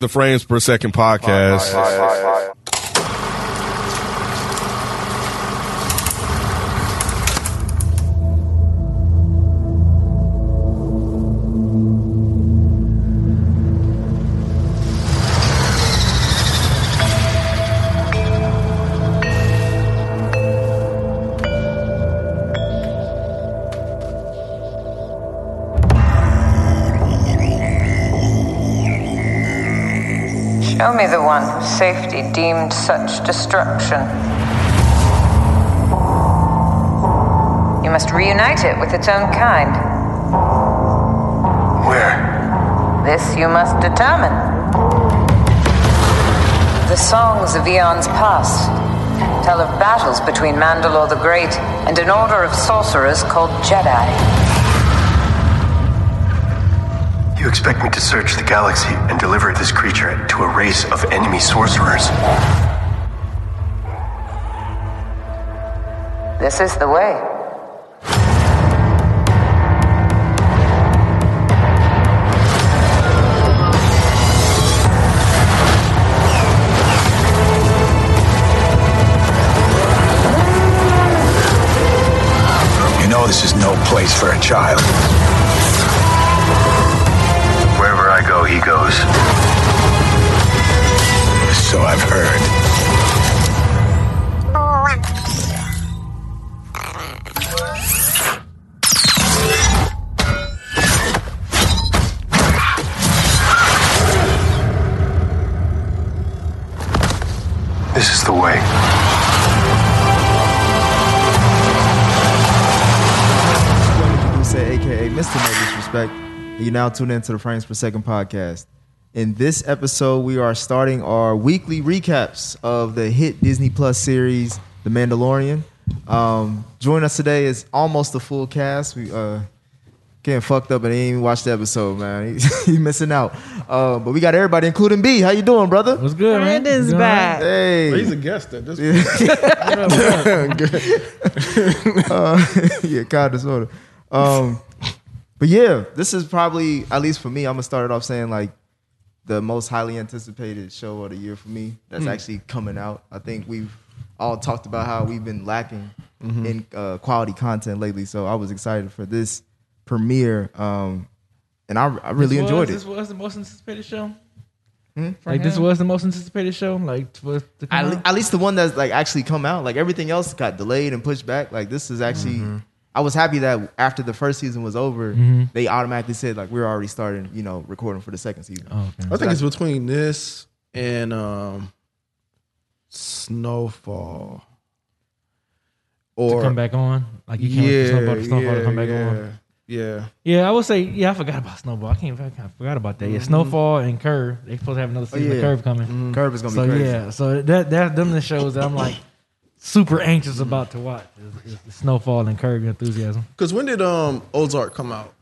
The Frames Per Second podcast. Safety deemed such destruction. You must reunite it with its own kind. Where? This you must determine. The songs of eons past tell of battles between Mandalore the Great and an order of sorcerers called Jedi. You expect me to search the galaxy and deliver this creature to a race of enemy sorcerers? This is the way. You know this is no place for a child. So I've heard. This is the way. Aka Mr. No Disrespect. You now tune into the Frames Per Second podcast. In this episode, we are starting our weekly recaps of the hit Disney Plus series, The Mandalorian. Um, join us today is almost the full cast. We uh, getting fucked up and ain't even watched the episode, man. He, he missing out. Uh, but we got everybody, including B. How you doing, brother? What's good, man? Brandon's You back. Hey, He's a guest at this point. uh, yeah, kind of sort of. Um, but yeah, this is probably at least for me. I'm gonna start it off saying like the most highly anticipated show of the year for me. That's actually coming out. I think we've all talked about how we've been lacking in uh, quality content lately. So I was excited for this premiere, um, and I, I really This was- enjoyed This was the most anticipated show. Hmm? Like this was the most anticipated show. Like for to come At, le- at least the one that's like actually come out. Like everything else got delayed and pushed back. Like this is actually. I was happy that after the first season was over, mm-hmm. they automatically said like we're already starting, you know, recording for the second season. Oh, okay. I think it's between this and um, Snowfall. to come back on. Like you can't wait yeah, for Snowball, Snowball to come back yeah, on. Yeah, Yeah, I would say yeah. I forgot about Snowball. I can't. I kinda forgot about that. Yeah, mm-hmm. Snowfall and Curb. They supposed to have another oh, season yeah. of Curb coming. Mm-hmm. Curb is gonna So be crazy. yeah, so that that them the shows that I'm like super anxious about to watch. Is, is the Snowfall and Curb Your Enthusiasm. Because when did um Ozark come out?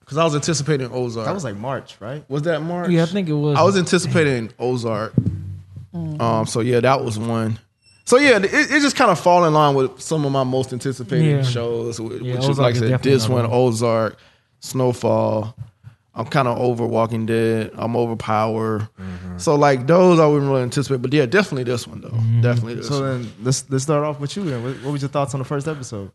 Because I was anticipating Ozark. That was like March, right? was that March? Yeah, I think it was. I was anticipating Ozark. Um, so yeah, that was one. So yeah, it, it just kind of fall in line with some of my most anticipated Yeah. shows, which Yeah, is Ozark like I said, this one, one. Ozark, Snowfall. I'm kind of over Walking Dead. I'm over Power. Mm-hmm. So like those, I wouldn't really anticipate. But yeah, definitely this one though. Mm-hmm. Definitely this. One. So one. then let's let's start off with you. Then, what, what was your thoughts on the first episode?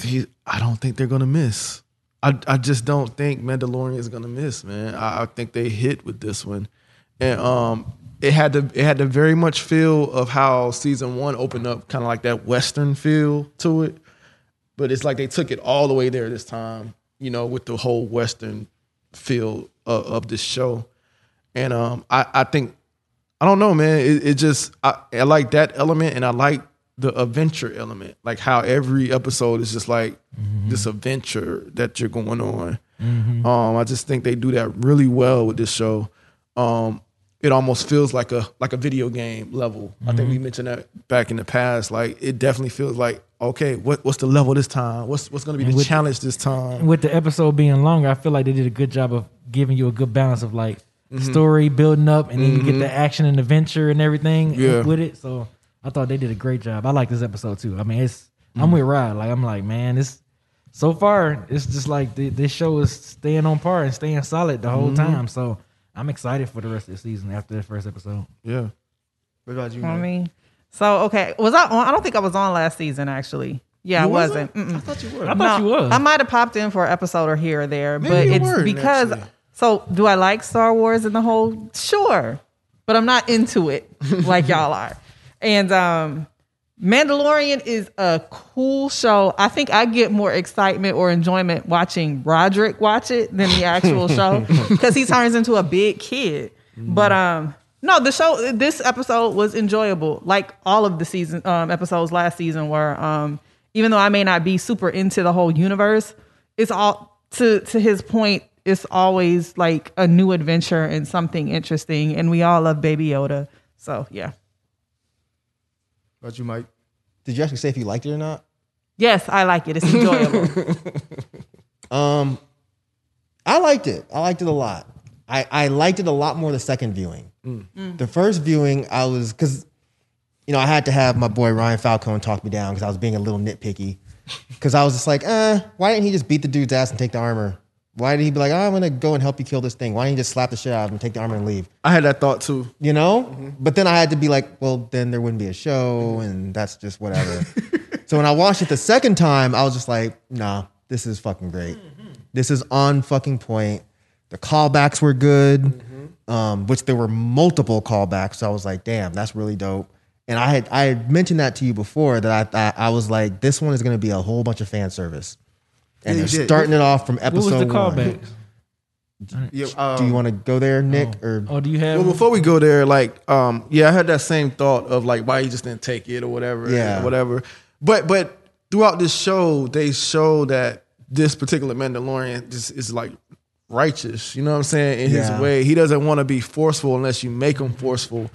He- I don't think they're gonna miss. I I just don't think Mandalorian is gonna miss, man. I, I think they hit with this one, and um, it had to it had the very much feel of how season one opened up, kind of like that western feel to it. But it's like they took it all the way there this time, you know, with the whole western feel of, of this show, and um, I I think I don't know, man. It, it just I, I like that element, and I like the adventure element, like how every episode is just like this adventure that you're going on. Um, I just think they do that really well with this show. Um, it almost feels like a like a video game level. I think we mhm. mentioned that back in the past. Like it definitely feels like okay, what what's the level this time? What's what's going to be And the challenge this time? with the episode being longer, I feel like they did a good job of giving you a good balance of like mm-hmm. story building up, and then you get the mm-hmm. action and adventure and everything Yeah. with it. So I thought they did a great job. I like this episode too. I mean, it's I'm mm-hmm. with Rod. Like I'm like, man, this so far it's just like the, this show is staying on par and staying solid the whole time. So I'm excited for the rest of the season after the first episode. Yeah. What about you? I mean, so okay, was I on? I don't think I was on last season actually. Yeah, I wasn't. Mm-mm. I thought you were. I thought you was. I might have popped in for an episode or here or there, Maybe but it's weren't, because. actually. So, do I like Star Wars and the whole? Sure, but I'm not into it like y'all are. And um, Mandalorian is a cool show. I think I get more excitement or enjoyment watching Roderick watch it than the actual show because he turns into a big kid. But um, no, the show this episode was enjoyable, like all of the season um, episodes last season were. Um, even though I may not be super into the whole universe, it's all to to his point. It's always like a new adventure and something interesting, and we all love Baby Yoda. So yeah, What about you, Mike? Did you actually say if you liked it or not? yes, I like it. It's enjoyable. Um, I liked it. I liked it a lot. I, I liked it a lot more the second viewing. The first viewing, I was because you know I had to have my boy Ryan Falcone talk me down because I was being a little nitpicky. Because I was just like, eh, why didn't he just beat the dude's ass and take the armor? Why did he be like, oh, I'm gonna go and help you kill this thing? Why didn't you just slap the shit out of him and take the armor and leave? I had that thought too. You know? Mm-hmm. But then I had to be like, well, then there wouldn't be a show, mm-hmm. and that's just whatever. so when I watched it the second time, I was just like, nah, this is fucking great. Mm-hmm. This is on fucking point. The callbacks were good, um, which there were multiple callbacks. So I was like, damn, that's really dope. And I had I had mentioned that to you before that I I, I was like, this one is going to be a whole bunch of fan service, and Yeah, you they're did. starting it off from episode. What was episode the one. callbacks? Yeah, Do you um, want to go there, Nick? Or Oh, do you have? Well, before we go there, like, um, yeah, I had that same thought of like why he just didn't take it or whatever, Yeah. or whatever. But but throughout this show, they show that this particular Mandalorian just is like righteous. You know what I'm saying? In Yeah. his way, he doesn't want to be forceful unless you make him forceful.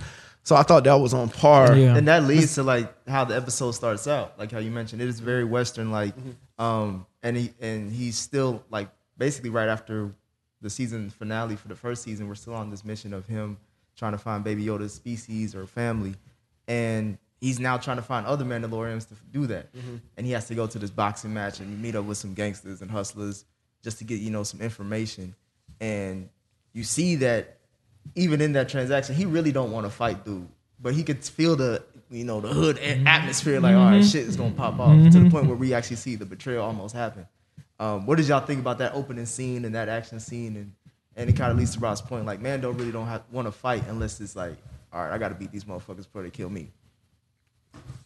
So I thought that was on par. yeah. and that leads to like how the episode starts out like how you mentioned. It is very western like um and he and he's still like basically right after the season finale for the first season we're still on this mission of him trying to find baby yoda's species or family. And he's now trying to find other mandalorians to do that. And he has to go to this boxing match and meet up with some gangsters and hustlers just to get you know some information. And you see that even in that transaction, he really don't want to fight dude, but he could feel the you know the hood a- mm-hmm. atmosphere. Like, all right, mm-hmm. shit is gonna pop off to the mm-hmm. point where we actually see the betrayal almost happen. Um, what did y'all think about that opening scene and that action scene? And and it kind of leads to Rob's point. Like, Mando really don't have, want to fight unless it's like, all right, I got to beat these motherfuckers before they kill me.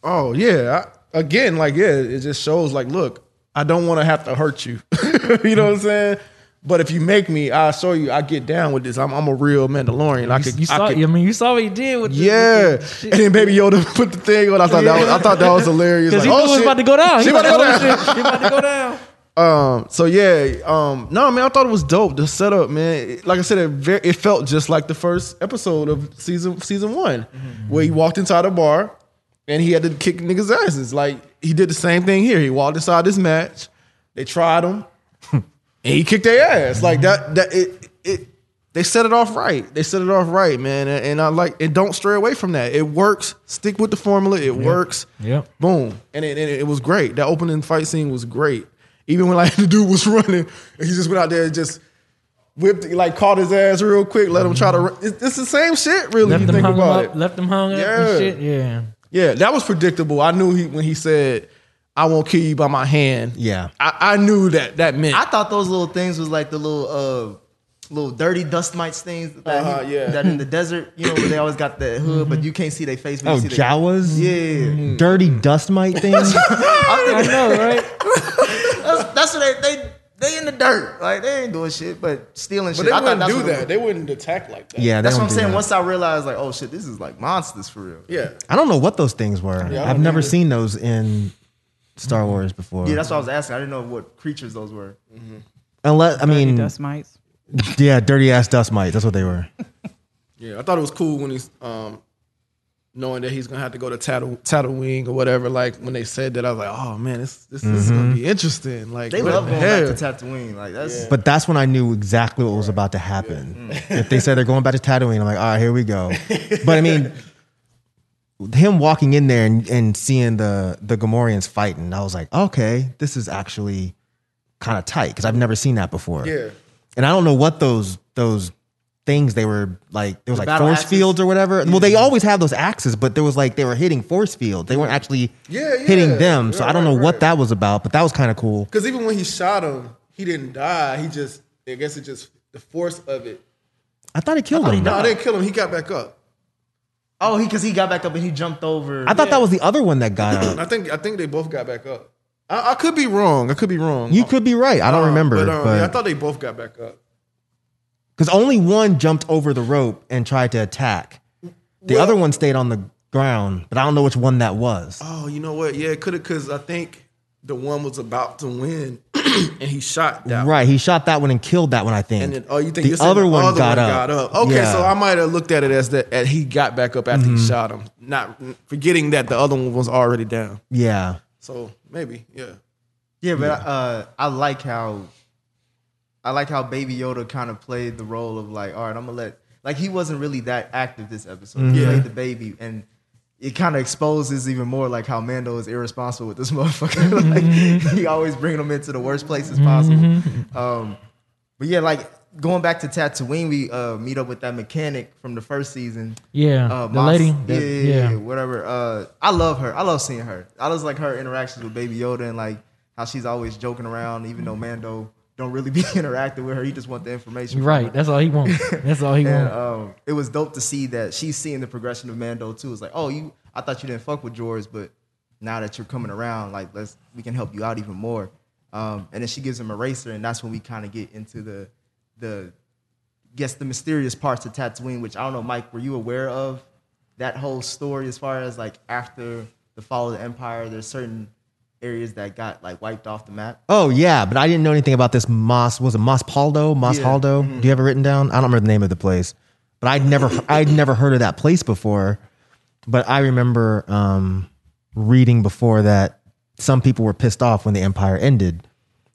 Oh yeah. I, again, like yeah, it just shows like, look, I don't want to have to hurt you. you know what I'm saying? But if you make me, I'll show you. I get down with this. I'm, I'm a real Mandalorian. I could, you saw. I I, mean, you saw what he did with. the- yeah. the and then Baby Yoda put the thing on. I thought that was, I thought that was hilarious. Because Like, he oh, it was shit. about to go down. She He about to was go down. shit, about to go down. Um. So yeah. Um. No, man. I thought it was dope. The setup, man. Like I said, it, very, it felt just like the first episode of season season one, where he walked inside a bar and he had to kick niggas' asses. Like he did the same thing here. He walked inside this match. They tried him, and he kicked their ass. Like that. That it. It. They set it off right. They set it off right, man. And, and I like. And don't stray away from that. It works. Stick with the formula. It works. Yep. Boom. And it, and it, was great. That opening fight scene was great. Even when like the dude was running, and he just went out there and just whipped, like caught his ass real quick, let him try to. Run. It's, it's the same shit, really. Left you think hung about up. it. Left them hung up Yeah. and shit. Yeah. Yeah, that was predictable. I knew he when he said, "I won't kill you by my hand." Yeah. I, I knew that that meant. I thought those little things was like the little uh little dirty dust mites things that, Uh-huh, he- yeah. that in the desert, you know, where they always got that hood, but you can't see their face. Oh, you see the- Jawas? Yeah, Dirty dust mite things? I know, right? that's, that's what they they they in the dirt. Like they ain't doing shit, but stealing but shit. they I thought wouldn't that's do that. was. They wouldn't attack like that. yeah, That's what I'm saying. that. Once I realized, like, oh shit, this is like monsters for real. Yeah. I don't know what those things were. Yeah, I I've never either. seen those in Star mm-hmm. Wars before. Yeah, that's what I was asking. I didn't know what creatures those were. Mm-hmm. Unless I mean, dust mites. yeah, dirty ass dust mites. That's what they were. Yeah, I thought it was cool when he's um, knowing that he's gonna have to go to Tattle, Tatooine or whatever. Like when they said that, I was like, oh man, this this, this is gonna mm-hmm. be interesting. Like They what love the going hell? back to Tatooine. Like that's But that's when I knew exactly what was about to happen. Mm. If they said they're going back to Tatooine, I'm like, all right, here we go. But I mean, him walking in there and, and seeing the the Gamorreans fighting, I was like, okay, this is actually kind of tight because I've never seen that before. Yeah. And I don't know what those those things they were like there was The like force axes? fields or whatever. Well, they always have those axes, but there was like they were hitting force fields. They weren't actually Yeah, yeah. hitting them. So Right, I don't know right, what right. that was about, but that was kind of cool. Because even when he shot him, he didn't die. He just, I guess it just the force of it. I thought he killed him. No, I didn't kill him. He got back up. Oh, he because he got back up and he jumped over. I thought that was the other one that got up. I think I think they both got back up. I, I could be wrong. I could be wrong. You could be right. I don't Uh, remember, but, but, um, yeah, I thought they both got back up. because only one jumped over the rope and tried to attack. The Well- other one stayed on the ground, but I don't know which one that was. Oh, you know what? Yeah, it could have because I think the one was about to win, and he shot that. Right, he shot that one and killed that one. I think. And then, oh, you think the you're other the one other got, one up. got up? Okay, Yeah. Mm-hmm. so I might have looked at it as that as he got back up after he shot him, not forgetting that the other one was already down. yeah, So maybe, yeah. Yeah, but uh, I like how I like how Baby Yoda kind of played the role of like, all right, I'm gonna let like he wasn't really that active this episode. He Yeah. played the baby, and it kind of exposes even more like how Mando is irresponsible with this motherfucker. like he always bringing them into the worst places possible. Um, but yeah, like going back to Tatooine, we uh, meet up with that mechanic from the first season. Yeah, Uh, the lady. yeah, that- yeah, yeah, yeah, whatever. Uh, I love her. I love seeing her. I just like her interactions with Baby Yoda and like how she's always joking around, even though Mando don't really be interacting with her. He just want the information. Right. That's all he wants. That's all he wants. um, it was dope to see that she's seeing the progression of Mando too. It's like, oh, you, I thought you didn't fuck with George, but now that you're coming around, like let's we can help you out even more. Um, and then she gives him a racer, and that's when we kind of get into the the guess the mysterious parts of Tatooine, which I don't know, Mike, were you aware of that whole story as far as like after the fall of the Empire, there's certain areas that got like wiped off the map. Oh yeah, but I didn't know anything about this Moss. Was it Moss Paldo? Moss Yeah. Haldo? Do you have it written down? I don't remember the name of the place, but I'd never I'd never heard of that place before. But I remember um, reading before that some people were pissed off when the empire ended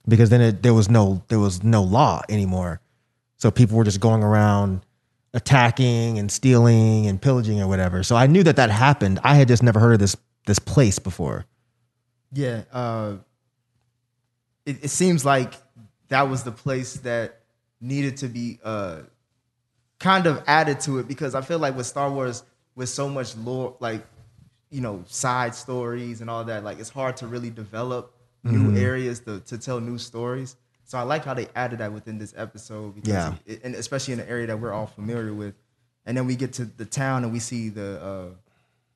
because then it, there was no there was no law anymore. So people were just going around attacking and stealing and pillaging or whatever. So I knew that that happened. I had just never heard of this this place before. Yeah, uh, it, it seems like that was the place that needed to be uh, kind of added to it because I feel like with Star Wars, with so much lore, like you know, side stories and all that, like it's hard to really develop new areas to, to tell new stories. So I like how they added that within this episode because, Yeah. it, and especially in an area that we're all familiar with. And then we get to the town and we see the uh,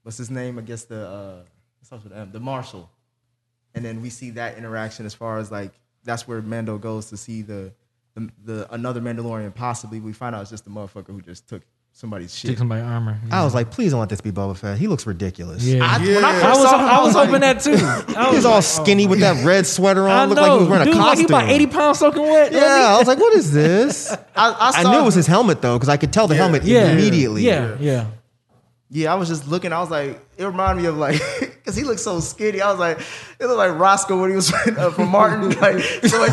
what's his name? I guess the uh, it starts with M, the marshal and then we see that interaction as far as like that's where Mando goes to see the the, the another Mandalorian. Possibly, we find out it's just the motherfucker who just took somebody's shit. Took somebody armor. I was like, please don't let this be Boba Fett. He looks ridiculous. Yeah. I, I, I was saw him, I was hoping that too. I He was was all like, skinny oh, with that red sweater on. I looked know. like he was wearing a Dude, like costume. he about eighty pounds soaking wet. yeah, I was like, what is this? I, I, I saw knew it was his helmet though, because I could tell the helmet yeah, immediately. Yeah, yeah. Yeah, I was just looking. I was like, it reminded me of like, because he looked so skinny. I was like, it looked like Roscoe when he was uh, from Martin. Like, so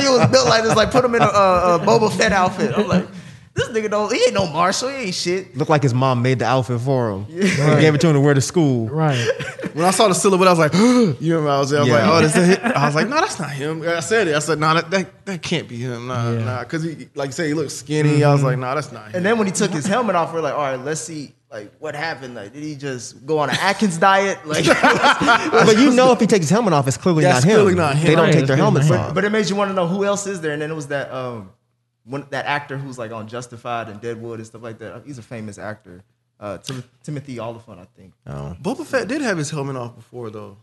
he, was built like this. Like, put him in a, a, a Boba Fett outfit. I'm like, this nigga don't. He ain't no Marshall. He ain't shit. Looked like his mom made the outfit for him. And gave it to him to wear to school. Right. When I saw the silhouette, I was like, you remember I was there? I was Yeah. like, oh, this is him. I was like, no, that's not him. I said it. I said, no, that, that, that can't be him. Nah, Yeah. nah. Because he, like you said, he looked skinny. I was like, no, that's not him. And then when he took his helmet off, we're like, all right, let's see. Like, what happened? Like, did he just go on an Atkins diet? Like, But you know, if he takes his helmet off, it's clearly That's not him. clearly not him. They don't Right, take their helmets not him. off. But it made you want to know who else is there, and then it was that um, one that actor who's like on Justified and Deadwood and stuff like that. He's a famous actor, uh, Tim- Timothy Olyphant, I think. Oh. Boba Fett did have his helmet off before, though.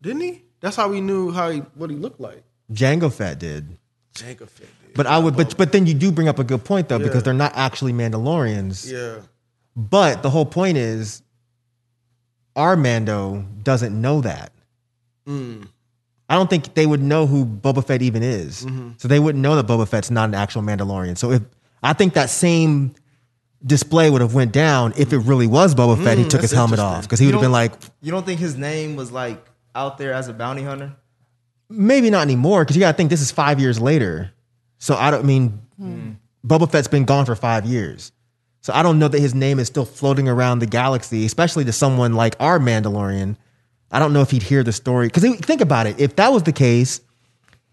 Didn't he? That's how we knew how he, what he looked like. Jango Fett did. Jango Fett did. But I would, but but then you do bring up a good point though, Yeah. because they're not actually Mandalorians. Yeah. But the whole point is, our Mando doesn't know that. Mm. I don't think they would know who Boba Fett even is. Mm-hmm. So they wouldn't know that Boba Fett's not an actual Mandalorian. So if I think that same display would have went down if it really was Boba Fett, he took his Mm, helmet off because he would have been like, You don't think his name was like out there as a bounty hunter? maybe not anymore because you got to think this is five years later. So I don't mean Boba Fett's been gone for five years. So I don't know that his name is still floating around the galaxy, especially to someone like our Mandalorian. I don't know if he'd hear the story because think about it. If that was the case,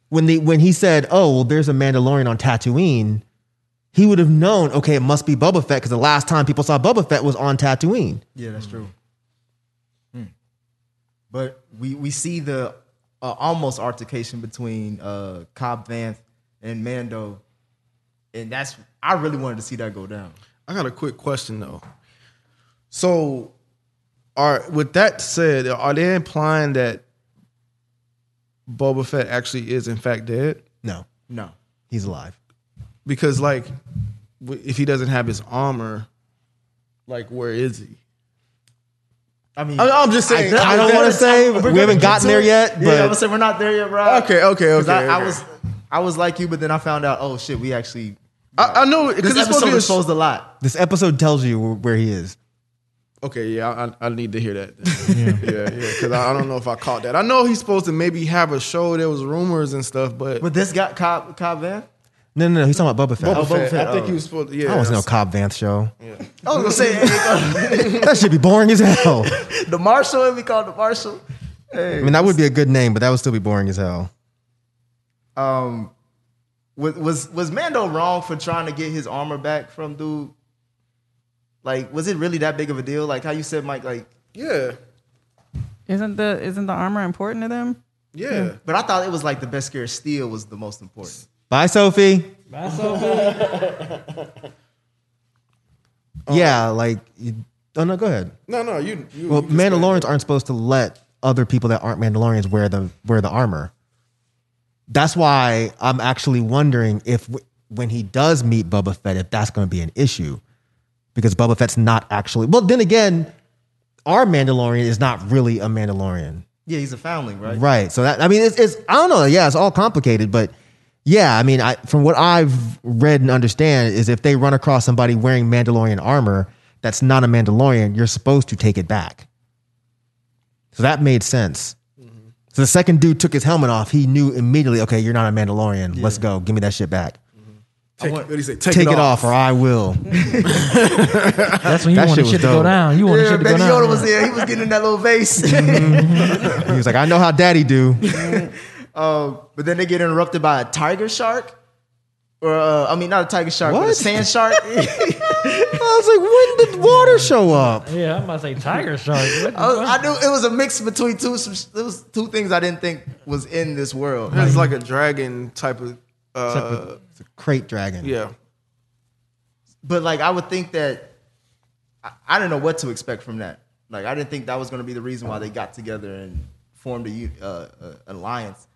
when the when he said, "Oh, well, there's a Mandalorian on Tatooine," he would have known, okay, it must be Boba Fett because the last time people saw Boba Fett was on Tatooine. Yeah, that's true. Hmm. But we we see the uh, almost altercation between uh, Cobb Vanth and Mando, and that's I really wanted to see that go down. I got a quick question though. So, are with that said, are they implying that Boba Fett actually is in fact dead? No, No, he's alive. Because like, w- if he doesn't have his armor, like where is he? I mean, I- I'm just saying, I don't wanna say, we're we gonna haven't get gotten to there it. yet, Yeah, but- I was saying we're not there yet, bro. Okay, okay, 'Cause okay. I, I okay. was I was like you, but then I found out, oh shit, we actually I, I know because this it's supposed to episode be a exposed a lot. This episode tells you where- where he is. Okay, yeah, I, I need to hear that. then. yeah, yeah, because I, I don't know if I caught that. I know he's supposed to maybe have a show. There was rumors and stuff, but But this got Cobb Cobb Vanth. No, no, no. He's talking about Boba Fett. Boba Oh, Boba Fett, Fett, I think oh. he was supposed to. Yeah, I was no Cobb Vanth show. I was gonna say That should be boring as hell. the Marshal, and we called the Marshal. I mean, that would be a good name, but that would still be boring as hell. um was was was Mando wrong for trying to get his armor back from dude? Like, was it really that big of a deal? Like how you said, Mike. Like, yeah, Isn't the isn't the armor important to them? yeah. but I thought it was like the beskar steel was the most important. Bye, Sophie. Bye, Sophie. Um, yeah, like, you, oh no, go ahead. No, no, you. you Well, you can Mandalorians aren't supposed to let other people that aren't Mandalorians wear the wear the armor. That's why I'm actually wondering if w- when he does meet Boba Fett, if that's going to be an issue, because Boba Fett's not actually. Well, then again, our Mandalorian is not really a Mandalorian, Yeah, he's a foundling, right? right? So that I mean, it's, it's I don't know. Yeah, it's all complicated, but yeah, I mean, I from what I've read and understand is if they run across somebody wearing Mandalorian armor that's not a Mandalorian, you're supposed to take it back. So that made sense. Mm-hmm. So the second dude took his helmet off, he knew immediately, okay, you're not a Mandalorian. Let's go. Give me that shit back. Take, what do you say? Take, Take, it, off. or I will. That's when you That want shit shit to go down. You want the Yeah, shit to go Baby down. Yoda was there. He was getting in that little vase. he was like, I know how daddy do. Um, but then they get interrupted by a tiger shark, or uh, I mean, not a tiger shark, but a What? sand shark. I was like, when did water show up? Yeah, I'm about to say tiger shark. I. I knew it was a mix between two. Some, it was two things I didn't think was in this world. It's like a dragon type of. Uh, It's a krayt dragon. yeah, But like, I would think that I, I didn't know what to expect from that. Like, I didn't think that was going to be the reason why they got together and formed a u- uh, uh, alliance.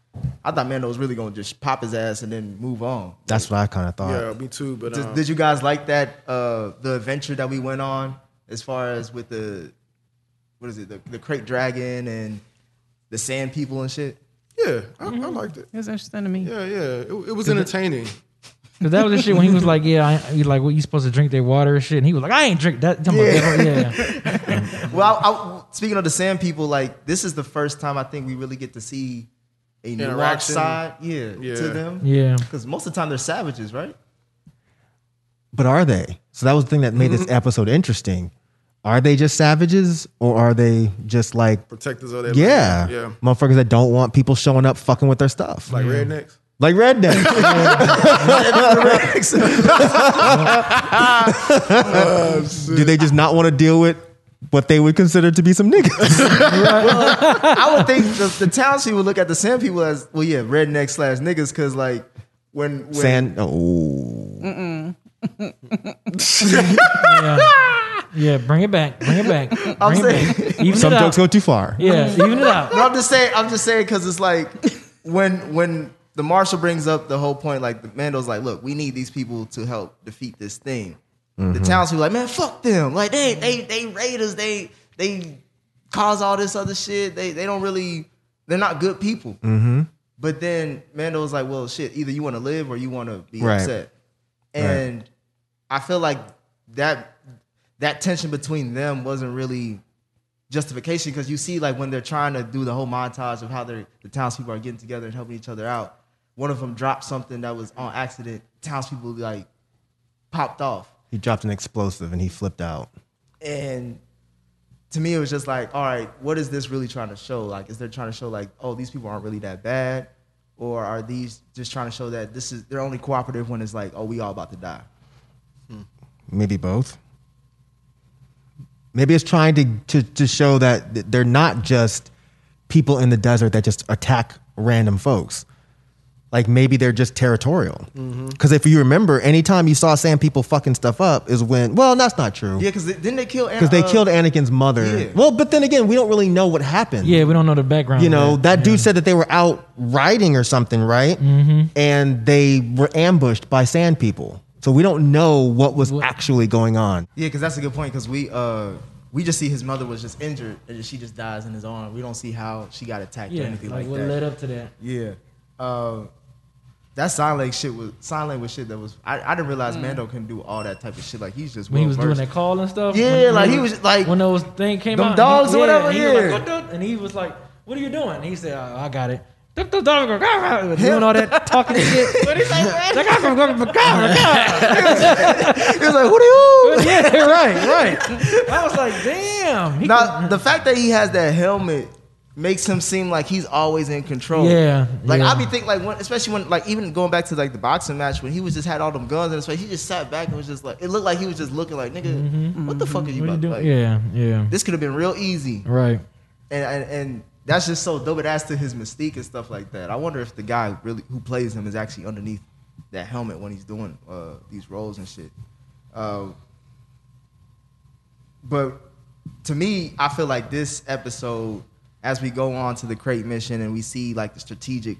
I thought Mando was really going to just pop his ass and then move on. That's what I kind of thought. yeah, me too. But Did, um, did you guys like that uh the adventure that we went on as far as with the what is it the, the krayt dragon and the sand people and shit? Yeah, I, I mm-hmm. liked it. It was interesting to me. Yeah, yeah, it, it was entertaining. Cause that was the shit when he was like, "Yeah, I, he like, what you supposed to drink their water and shit," and he was like, "I ain't drink that." Talking about Yeah. that, yeah. Well, I, I, speaking of the sand people, like this is the first time I think we really get to see a nuanced Interaction. side, yeah, Yeah. to them. Yeah. because most of the time they're savages, right? But are they? So that was the thing that made this mm-hmm. episode interesting. Are they just savages or are they just like, Protectors of their yeah, land. yeah, motherfuckers that don't want people showing up fucking with their stuff? like rednecks. Like redneck. Do they just not want to deal with what they would consider to be some niggas? I would think the, the townspeople would look at the sand people as well, yeah, redneck slash niggas, because like when, when Sand. Oh, yeah, yeah. Bring it back. Bring it back. Bring I'm it saying- back. Even some it jokes out. go too far. Yeah, even it out. No, I'm just saying. I'm just saying because it's like when when the marshal brings up the whole point, like the Mando's like, look, we need these people to help defeat this thing. The mm-hmm. townspeople like, man, fuck them. Like they they they raiders. They they cause all this other shit. They they don't really. They're not good people. Mm-hmm. But then Mando's like, well, shit. Either you want to live or you want to be Right. upset. And I feel like that that tension between them wasn't really justification because you see like when they're trying to do the whole montage of how they're the townspeople are getting together and helping each other out. One of them dropped something that was on accident. Townspeople like popped off, He dropped an explosive and he flipped out. and to me it was just like, all right, what is this really trying to show? Like, is they're trying to show like, oh, these people aren't really that bad, or are these just trying to show that this is they're only cooperative when it's like, oh, we all about to die? Hmm. maybe both. Maybe it's trying to, to, to show that they're not just people in the desert that just attack random folks. Like maybe they're just territorial. Because if you remember, anytime you saw Sand people fucking stuff up is when, well, that's not true. Yeah, because didn't they kill? Because they uh, killed Anakin's mother. yeah. Well, but then again, we don't really know what happened. Yeah, we don't know the background. You of know, that dude said that they were out riding or something, right? Mm-hmm. And they were ambushed by sand people. So we don't know what was actually going on. Yeah, because that's a good point. Because we uh we just see his mother was just injured and she just dies in his arm. We don't see how she got attacked or anything like like, what that. led up to that. Yeah. Uh, that sign language shit was sign language shit that was I, I didn't realize Mm. Mando can do all that type of shit. Like he's just When he was doing that call and stuff. Yeah, when- like, when he was, like, when those thing came them out. dogs he, or whatever, and he was like, "What the-" and he was like, "What are you doing?" And he said, oh, "I got it." Doing all that talking shit. What did he say? he was like, "Who do you?" yeah, right, right. I was like, "Damn." He Now the fact that he has that helmet makes him seem like he's always in control. Yeah, Like yeah. I be think like when, especially when like even going back to like the boxing match when he was just had all them guns in his face, he just sat back and was just like it looked like he was just looking like nigga, what the fuck are you Mm-hmm. what about? you doing? Like, yeah, yeah. This could have been real easy, Right. and, and and that's just so dope. It adds to his mystique and stuff like that. I wonder if the guy really who plays him is actually underneath that helmet when he's doing uh, these roles and shit. Uh, but to me, I feel like this episode, as we go on to the krayt mission and we see like the strategic,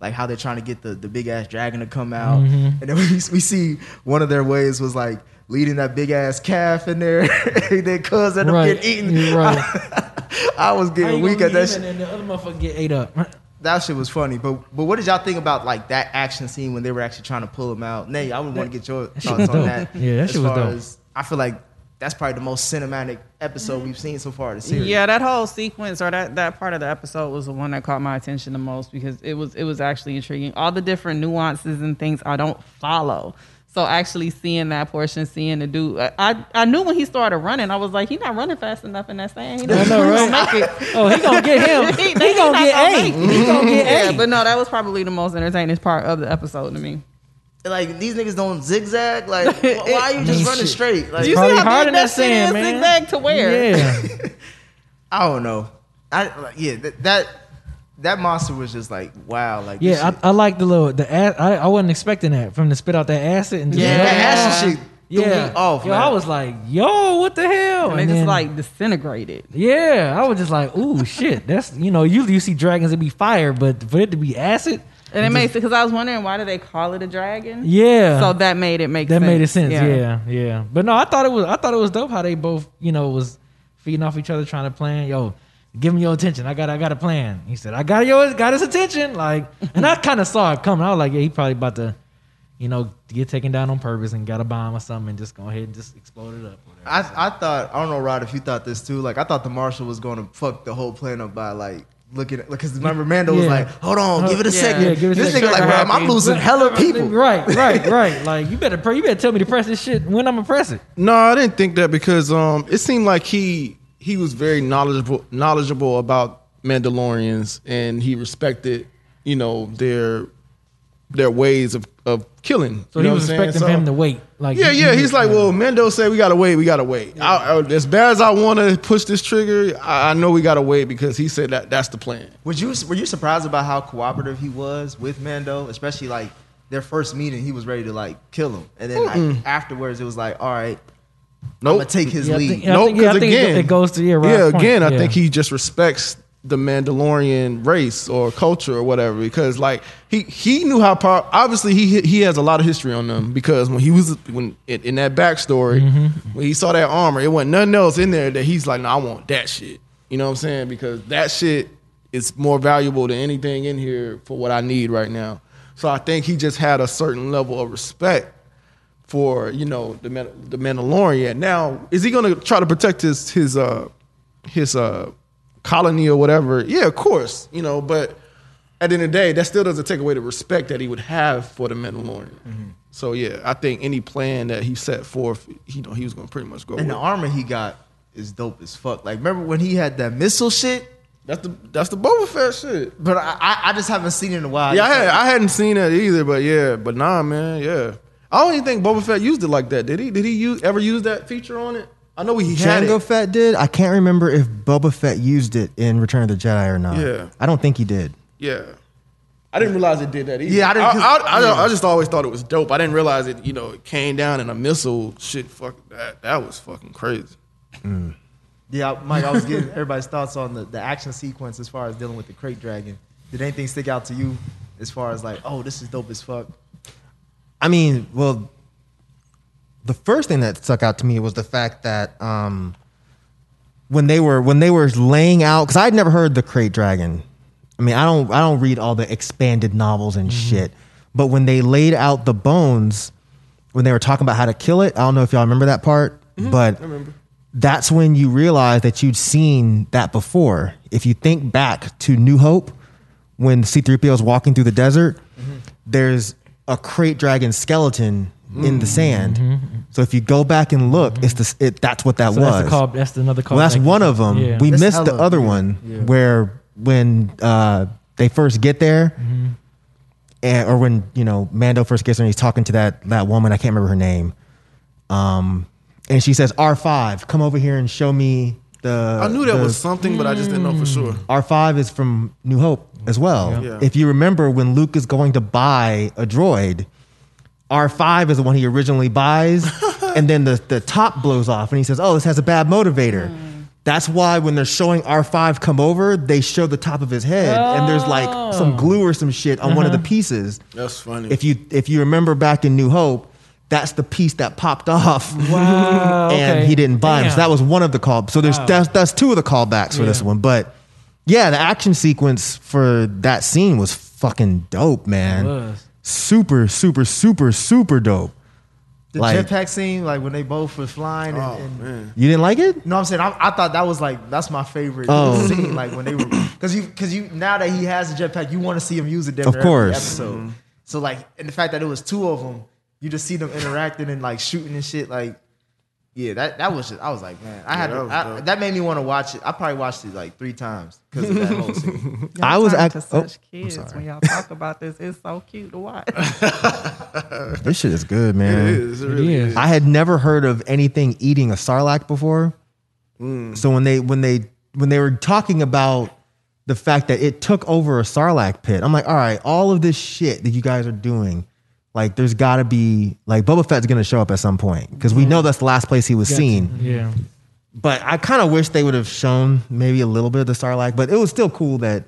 like how they're trying to get the, the big ass dragon to come out, Mm-hmm. and then we, we see one of their ways was like leading that big ass calf in there, and then cuz end up getting eaten. Right. I was getting you weak at that shit. And then the other motherfucker get ate up. That shit was funny. But but what did y'all think about like that action scene when they were actually trying to pull him out? Nay, I would want to get your thoughts on dope. that. Yeah, that As shit was far dope. as- I feel like that's probably the most cinematic episode we've seen so far of the series. Yeah, that whole sequence or that, that part of the episode was the one that caught my attention the most because it was it was actually intriguing. All the different nuances and things I don't follow. So actually seeing that portion, seeing the dude, I I, I knew when he started running, I was like, he's not running fast enough in that sand. He I not, know, right? make it. Oh, he gonna get him. He- He, he gonna not get gonna ate. make it. He gonna get Yeah, ate. but no, that was probably the most entertaining part of the episode to me. Like these niggas don't zigzag. Like wh- why are you just running shit. straight? Like Do you see how hard in that that sand, man. Zigzag to where? Yeah. I don't know. I like, yeah that, that that monster was just like wow. Like Yeah, I, I like the little the ass i wasn't expecting that from the spit out that acid and just yeah, Yeah. that acid ah. shit threw yeah. me off. Yo, man. I was like, yo, what the hell? And they And just like disintegrated. yeah, I was just like, ooh, shit. That's you know, usually you see dragons that be fire, but for it to be acid, And it makes it because I was wondering why do they call it a dragon? yeah. So that made it make that sense. made it sense. Yeah. yeah, But no, I thought it was I thought it was dope how they both you know was feeding off each other, trying to plan. Yo, give me your attention. I got I got a plan. He said I got your got his attention. Like, and I kind of saw it coming. I was like, yeah, he probably about to, you know, get taken down on purpose and got a bomb or something and just go ahead and just explode it up. I I thought I don't know Rod if you thought this too. Like I thought the marshal was going to fuck the whole plan up by like looking at because remember Mando was like, hold on, give it a Yeah. second. Yeah, give it this second. nigga like, bro, I'm, I'm losing hella people. Right, right, right. Like you better pray. You better tell me to press this shit when I'm gonna press it. No, I didn't think that because um, it seemed like he he was very knowledgeable knowledgeable about Mandalorians and he respected you know their their ways of, of killing. So You know he was what I'm saying? expecting So- him to wait. Like Yeah, he- yeah. he He's like, well, Mando said we gotta wait. We gotta wait. I, I- as bad as I want to push this trigger, I, I know we gotta wait because he said that that's the plan. Would you were you surprised about how cooperative he was with Mando, especially like their first meeting, he was ready to like kill him, and then like, afterwards it was like, all right, Nope. I'm gonna take his Yeah, lead. think- yeah, I nope. think- yeah, I Because think again, it goes to- yeah, Rod's yeah. point. Again, I Yeah. think he just respects the Mandalorian race or culture or whatever because like he he knew how power. Obviously, he he has a lot of history on them because when he was when in, in that backstory Mm-hmm. when he saw that armor, it wasn't nothing else in there that he's like, no, I want that shit. You know what I'm saying? Because that shit is more valuable than anything in here for what I need right now. So I think he just had a certain level of respect for you know the the Mandalorian. Now, is he going to try to protect his his uh his uh colony or whatever? Yeah, of course. You know, but at the end of the day, that still doesn't take away the respect that he would have for the Mandalorian. Mm-hmm. So yeah, I think any plan that he set forth, you know, he was going to pretty much go. And with. the armor he got is dope as fuck. Like remember when he had that missile shit? That's the that's the Boba Fett shit. But I, I, I just haven't seen it in a while. Yeah, I, had, I hadn't seen that either, but yeah, but nah, man, yeah. I don't even think Boba Fett used it like that. Did he? Did he use ever use that feature on it? I know he had Jango it. Fett did. I can't remember if Boba Fett used it in Return of the Jedi or not. Yeah. I don't think he did. Yeah. I didn't realize it did that either. Yeah, I didn't- I, 'cause- I, I, yeah. I just always thought it was dope. I didn't realize it. You know, it came down in a missile. Shit, fuck that. That was fucking crazy. Mm. Yeah, Mike, I was getting everybody's thoughts on the, the action sequence as far as dealing with the krayt dragon. Did anything stick out to you as far as like, oh, this is dope as fuck? I mean, well, the first thing that stuck out to me was the fact that um, when they were when they were laying out, because I'd never heard the Krayt Dragon. I mean, I don't I don't read all the expanded novels and mm-hmm. shit, but when they laid out the bones, when they were talking about how to kill it, I don't know if y'all remember that part, mm-hmm. but that's when you realize that you'd seen that before. If you think back to New Hope, when C3PO is walking through the desert, mm-hmm. there's a krayt dragon skeleton in the sand. So if you go back and look, it's the it, that's what that So was. that's the call. That's another call. well, that's one of them. Yeah. We That's missed the hella- other yeah, one yeah. where when uh, they first get there, Mm-hmm. and, or when you know Mando first gets there and he's talking to that that woman. I can't remember her name. Um, and she says, "R five, come over here and show me the." I knew that the- was something, but I just didn't know for sure. Mm. R5 is from New Hope as well. Yeah. If you remember when Luke is going to buy a droid, R5 is the one he originally buys, and then the, the top blows off, and he says, Oh, this has a bad motivator. Hmm. That's why when they're showing R5 come over, they show the top of his head, and there's like some oh. glue or some shit on one of the uh-huh. pieces. That's funny. If you if you remember back in New Hope, that's the piece that popped off Wow. and okay. he didn't buy him. So that was one of the call. So there's Wow. that's, that's two of the callbacks for this one. But yeah, the action sequence for that scene was fucking dope, man. It was. Super, super, super, super dope. The Like- jetpack scene, like when they both were flying. And, oh and man. You didn't like it? No, I'm saying I, I thought that was like that's my favorite Oh. scene. Like when they were because you because you now that he has a jetpack, you want to see him use it. damn Of near every course. episode. Mm-hmm. So like, and the fact that it was two of them, you just see them interacting and like shooting and shit. Like, yeah, that that was just I was like, man, I had that to, I, that made me want to watch it. I probably watched it like three times because of that whole scene. Y'all I was turn act- to oh, such kids when y'all talk about this. It's so cute to watch. This shit is good, man. It is. It really is. is. I had never heard of anything eating a sarlacc before. Mm. So when they when they when they were talking about the fact that it took over a sarlacc pit, I'm like, all right, all of this shit that you guys are doing, like, there's got to be like Boba Fett's gonna show up at some point because we know mm-hmm. that's the last place he was seen. Yeah. But I kind of wish they would have shown maybe a little bit of the sarlacc, but it was still cool that.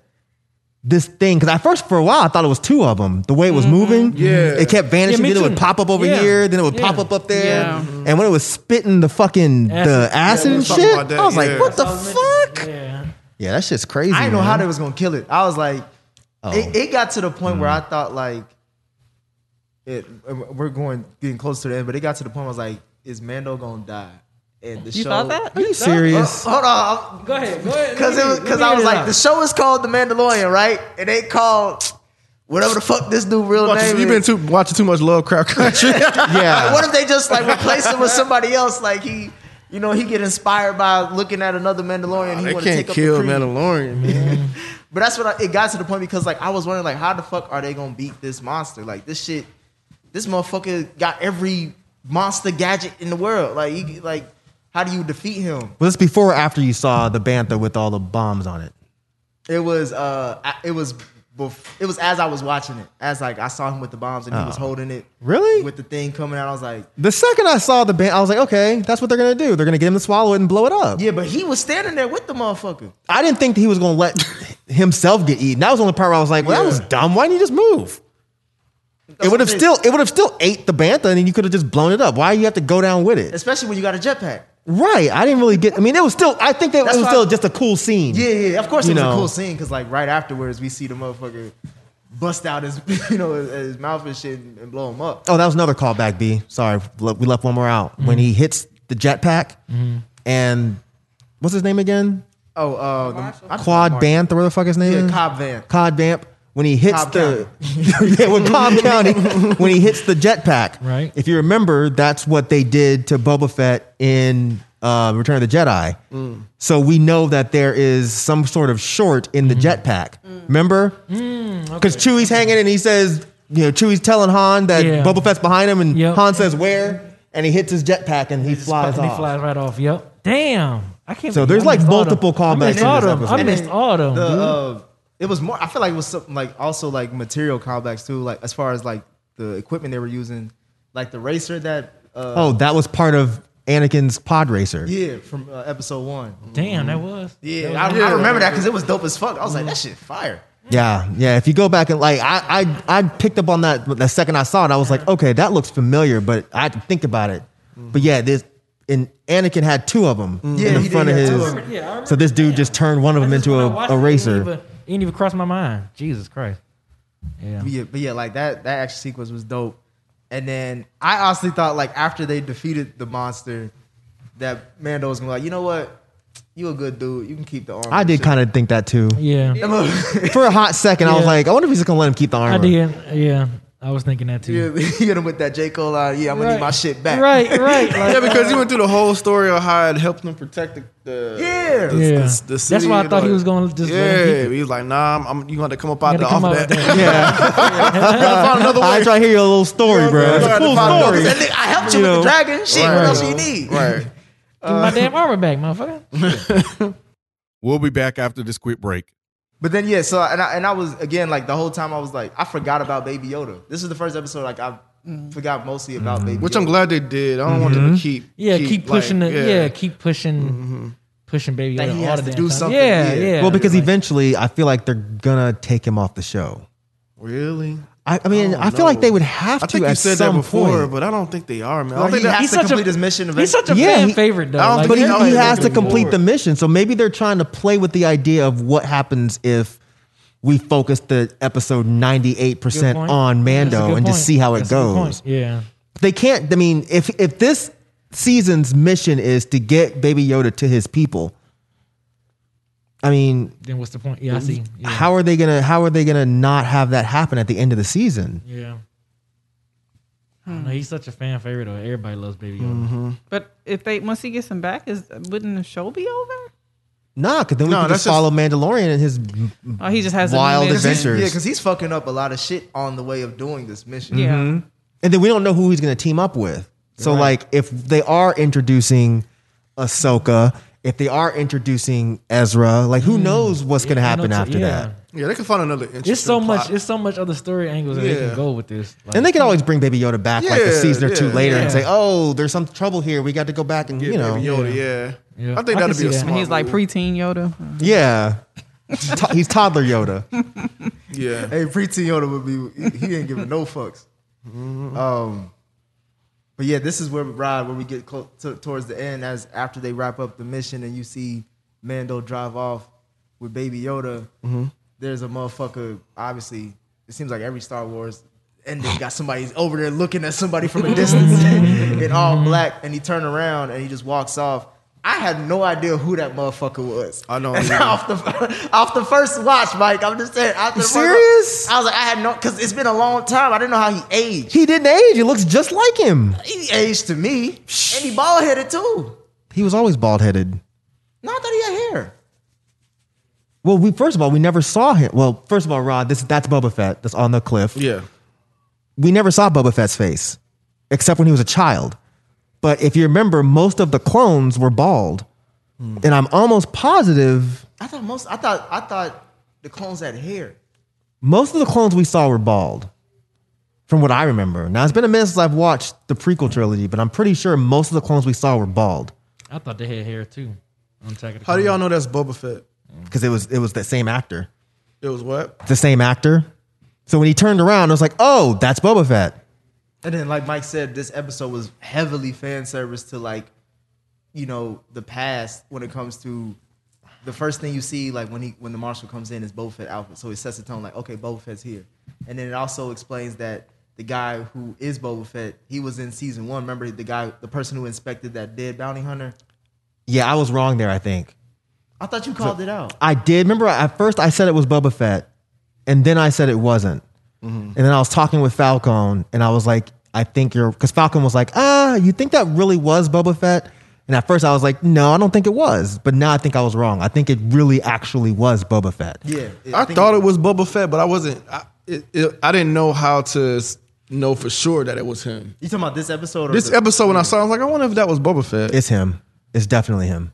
This thing, because at first for a while I thought it was two of them. The way it was mm-hmm. moving, Yeah. it kept vanishing. me then it too. would pop up over Yeah. here, then it would Yeah. pop up up there. Yeah. And when it was spitting the fucking the Acid. acid Yeah, and shit, that, I was yeah. like, what the That's all I fuck? Yeah. Yeah, that shit's crazy. I didn't know how they was gonna kill it. I was like, Oh. it, it got to the point where mm. I thought like, it. We're going getting close to the end, but it got to the point where I was like, is Mando gonna die? And the You show. thought that? Are you serious? Uh, hold on, Go ahead. Go ahead. because it was because I was like, the show is called The Mandalorian, right? It ain't called whatever the fuck this dude real Watching- name You've been too, watching too much Lovecraft Country. yeah. what if they just like replace him with somebody else? Like he, you know, he get inspired by looking at another Mandalorian. he they to can't take kill up the. Mandalorian, man. But that's what I, it got to the point because like I was wondering like how the fuck are they gonna beat this monster? Like this shit, this motherfucker got every monster gadget in the world. Like he, like how do you defeat him? Was this before or after you saw the bantha with all the bombs on it? It was uh it was bef- it was as I was watching it as like I saw him with the bombs and he was holding it Really? with the thing coming out. I was like, The second I saw the band, I was like, okay, that's what they're gonna do. They're gonna get him to swallow it and blow it up. yeah, but he was standing there with the motherfucker. I didn't think that he was gonna let himself get eaten. That was the only part where I was like, well, that was dumb. Why didn't you just move? It would have still it would have still ate the bantha and then you could have just blown it up. Why you have to go down with it? especially when you got a jetpack. Right. I didn't really get I mean it was still I think that That's it was why- still just a cool scene. Yeah, yeah. Of course, it You was know. a cool scene because like right afterwards we see the motherfucker bust out his you know his, his mouth and shit and, and blow him up. Oh, that was another callback, B. Sorry, le- we left one more out. When he hits the jetpack and what's his name again? Oh, uh, the, I just Quad Banth or the fuck his name Yeah, is? Cobb Van. Cobb Vamp. When he hits Cobb the yeah, with Cobb County, when he hits the jetpack, Right. If you remember, that's what they did to Boba Fett in uh, Return of the Jedi. Mm. So we know that there is some sort of short in the mm. jetpack. Remember? Mm, because Chewie's hanging and he says, you know, Chewie's telling Han that Yeah. Boba Fett's behind him, and Yep. Han says where, and he hits his jetpack and he flies off. He flies right off. Yep. Damn. I can't. So there's like multiple them. I callbacks missed in all this them. I missed all them. The dude. it was more. I feel like it was something like also like material callbacks too. Like as far as like the equipment they were using, like the racer that. Uh, Oh, that was part of Anakin's pod racer. yeah, from uh, episode one. Damn, that was. Yeah, I, I remember that because it was dope as fuck. I was like, that shit fire. Yeah, yeah. If you go back and like, I, I, I picked up on that the second I saw it. I was like, okay, that looks familiar, but I had to think about it. But yeah, this and Anakin had two of them Yeah, in the he did, front of had his. of 'em. Yeah, remember So this dude that. just turned one of them into when I a, watched a it, it didn't racer. Even- It didn't even cross my mind. Jesus Christ. Yeah. But yeah, but yeah, like that that action sequence was dope. And then I honestly thought like after they defeated the monster, that Mando was gonna be like, you know what, you a good dude. You can keep the armor. I did kind of think that too. Yeah. For a hot second, I was Yeah. like, I wonder if he's just gonna let him keep the armor. I did. Yeah. I was thinking that too. Yeah, you hit him with that J Cole line. Yeah, I'm gonna need my shit back. Right, right. Like, Yeah, because he uh, went through the whole story of how it helped him protect the, the Yeah. the, Yeah. the, the That's why I thought he was gonna just yeah. him keep it. He was like, nah, I'm, I'm, you gonna come up out You the off out that. with that. Yeah, gotta find another way. I try to hear your little story, bro. It's a cool story. Nigga, I helped you, You with know. the dragon. Shit, what Right. else you need? Right. Give me my damn armor back, motherfucker. We'll be back after this quick break. But then yeah, so and I, and I was again like the whole time I was like I forgot about Baby Yoda. This is the first episode like I mm. forgot mostly about Baby. Which I'm glad they did. I don't want them to mm-hmm. keep. Yeah, keep, like, pushing the yeah. keep pushing mm-hmm. pushing baby That Yoda he all has to damn do time. something, Yeah, yeah. yeah. Well, because eventually, I feel like they're gonna take him off the show. Really? I, I mean, don't I feel like they would have I to think you at said that before, point. but I don't think they are, man. I Well, don't he think that, has to such a- his mission. he's such a Yeah, fan he- favorite though. I don't Like, but he, he has to complete yeah. the mission. So maybe they're trying to play with the idea of what happens if we focus the episode 98% on Mando and just see how it That's goes. Yeah. They can't, I mean, if, if this season's mission is to get Baby Yoda to his people, I mean, Then what's the point? Yeah, I see. Yeah. how are they gonna how are they gonna not have that happen at the end of the season? Yeah. I don't know, he's such a fan favorite though. Everybody loves Baby Yoda. Mm-hmm. But if they once he gets him back, is wouldn't the show be over? Nah, because then we No, can that's just follow Mandalorian and his Oh, he just has a Wild mission? adventures. Yeah, because he's fucking up a lot of shit on the way of doing this mission. Yeah. and then we don't know who he's gonna team up with. So like if they are introducing Ahsoka, if they are introducing Ezra, like who knows what's gonna happen know, after yeah. that? yeah, they can find another interesting It's so much. plot. It's so much other story angles that they Yeah. can go with this. Like, And they can always bring Baby Yoda back like a Yeah, season or two yeah, later and yeah. say, "Oh, there's some trouble here. We got to go back and Yeah, you know, Baby Yoda, yeah. Yeah. I think I that'd can be a see that. smart And he's like move. preteen Yoda. yeah." To- he's toddler Yoda. Yeah. Hey, preteen Yoda would be. He ain't giving no fucks. Um, but yeah, this is where we ride, where we get close to, towards the end, as after they wrap up the mission, and you see Mando drive off with Baby Yoda. Mm-hmm. There's a motherfucker. Obviously, it seems like every Star Wars ending got somebody over there looking at somebody from a distance in all black, and he turned around and he just walks off. I had no idea who that motherfucker was. I don't either. off the off the first watch, Mike. I'm just saying. After the serious? watch, I was like, I had no, because it's been a long time. I didn't know how he aged. He didn't age. He looks just like him. He aged to me, and he bald headed too. He was always bald headed. No, I thought he had hair. Well, we first of all we never saw him. Well, first of all, Rod, this that's Boba Fett. That's on the cliff. Yeah. We never saw Boba Fett's face, except when he was a child. But if you remember, most of the clones were bald, hmm. and I'm almost positive I thought most. I thought. I thought the clones had hair. most of the clones we saw were bald. From what I remember. Now it's been a minute since I've watched the prequel trilogy, but I'm pretty sure most of the clones we saw were bald I thought they had hair too. On Attack the How do y'all know that's Boba Fett? because it was it was the same actor, It was what? the same actor. So when he turned around, I was like, "Oh, that's Boba Fett." And then, like Mike said, this episode was heavily fan service to like, you know, the past when it comes to the first thing you see, like when he when the marshal comes in is Boba Fett outfit. So it sets the tone like, okay, Boba Fett's here. And then it also explains that the guy who is Boba Fett, he was in season one. Remember the guy, the person who inspected that dead bounty hunter? Yeah, I was wrong there. I think. I thought you called it out. I did. Remember, at first I said it was Boba Fett, and then I said it wasn't. And then I was talking with Falcon, and I was like, I think you're, because Falcon was like, ah, you think that really was Boba Fett? And at first I was like, no, I don't think it was. But now I think I was wrong. I think it really actually was Boba Fett. Yeah. I, think thought it was Boba Fett, but I wasn't. I, it, it, I didn't know how to know for sure that it was him. You talking about this episode? Or This the- episode when I saw, it, I was like, I wonder if that was Boba Fett. It's him. It's definitely him.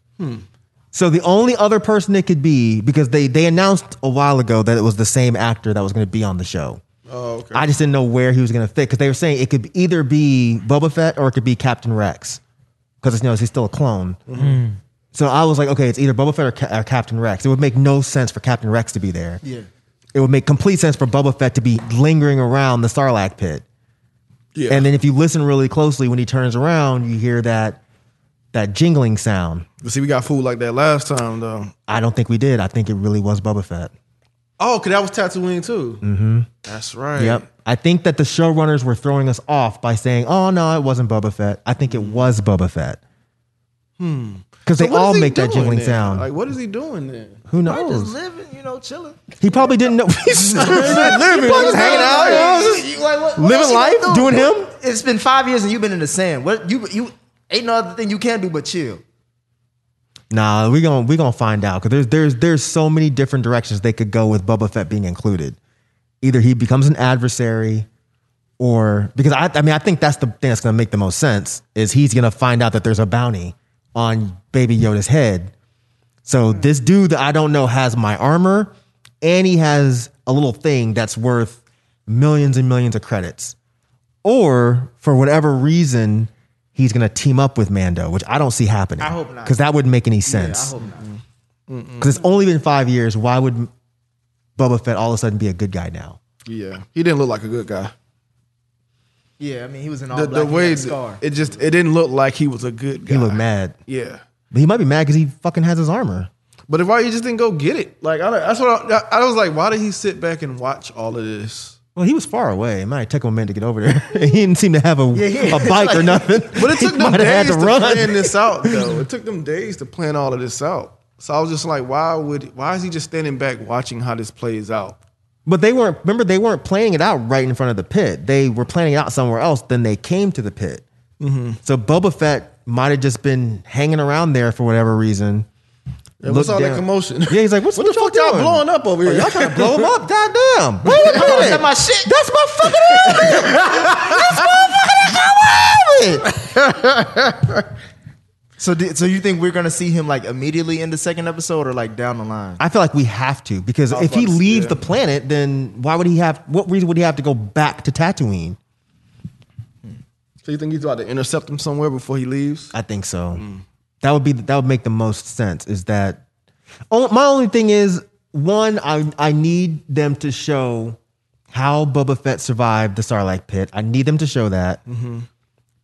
So the only other person it could be because they they announced a while ago that it was the same actor that was going to be on the show. Oh, okay. I just didn't know where he was going to fit because they were saying it could either be Boba Fett or it could be Captain Rex because you know he's still a clone. Mm-hmm. So I was like, okay, it's either Boba Fett or, Ca- or Captain Rex. It would make no sense for Captain Rex to be there. Yeah. It would make complete sense for Boba Fett to be lingering around the Sarlacc pit. yeah. And then if you listen really closely, when he turns around, you hear that that jingling sound. but see, we got food like that last time though. I don't think we did. I think it really was Boba Fett. Oh, cause that was Tatooine too. Mm-hmm. That's right. Yep. I think that the showrunners were throwing us off by saying, "Oh no, it wasn't Boba Fett." I think it was Boba Fett. Hmm. Because So they what all make that jingling then? sound. Like, what is he doing then? Who knows? Probably just living, you know, chilling. He probably didn't know. He's living, Just hanging out, you know, You like, what- what living else life, gonna doing him. It's been five years and you've been in the sand. What you you ain't no other thing you can do but chill. Nah, we gonna we gonna find out because there's there's there's so many different directions they could go with Boba Fett being included. Either he becomes an adversary, or because I I mean I think that's the thing that's gonna make the most sense is he's gonna find out that there's a bounty on Baby Yoda's head. So hmm. this dude that I don't know has my armor, and he has a little thing that's worth millions and millions of credits. Or for whatever reason, he's gonna team up with Mando, which I don't see happening. I hope not. because that wouldn't make any Yeah, I sense. hope not. Because it's only been five years. Why would Boba Fett all of a sudden be a good guy now? Yeah, he didn't look like a good guy. Yeah, I mean he was an all The, black. the he way had a it, scar. it just it didn't look like he was a good guy. He looked mad, Yeah. but he might be mad because he fucking has his armor. But if why he just didn't go get it? Like I, that's what I, I was like. Why did he sit back and watch all of this? Well, he was far away. It might take him a minute to get over there. he didn't seem to have a, yeah. a bike or nothing. But it took them days to, run. plan this out, though. It took them days to plan all of this out. So I was just like, why would why is he just standing back watching how this plays out? But they weren't. Remember, they weren't planning it out right in front of the pit. They were planning it out somewhere else. Then they came to the pit. Mm-hmm. So Boba Fett might have just been hanging around there for whatever reason. Yeah, what's all that commotion? Yeah, he's like, "What's what the fuck y'all blowing up over Oh, here? y'all trying to blow him up? Goddamn! Wait a minute. Is that my shit? That's my fucking helmet. got my helmet. So so you think we're gonna see him like immediately in the second episode or like down the line? I feel like we have to because oh, if he leaves yeah. the planet, then why would he have? What reason would he have to go back to Tatooine? Hmm. So you think he's about to intercept him somewhere before he leaves? I think so. Hmm. That would be that would make the most sense. Is that my only thing is one? I I need them to show how Boba Fett survived the Sarlacc pit. I need them to show that. Mm-hmm.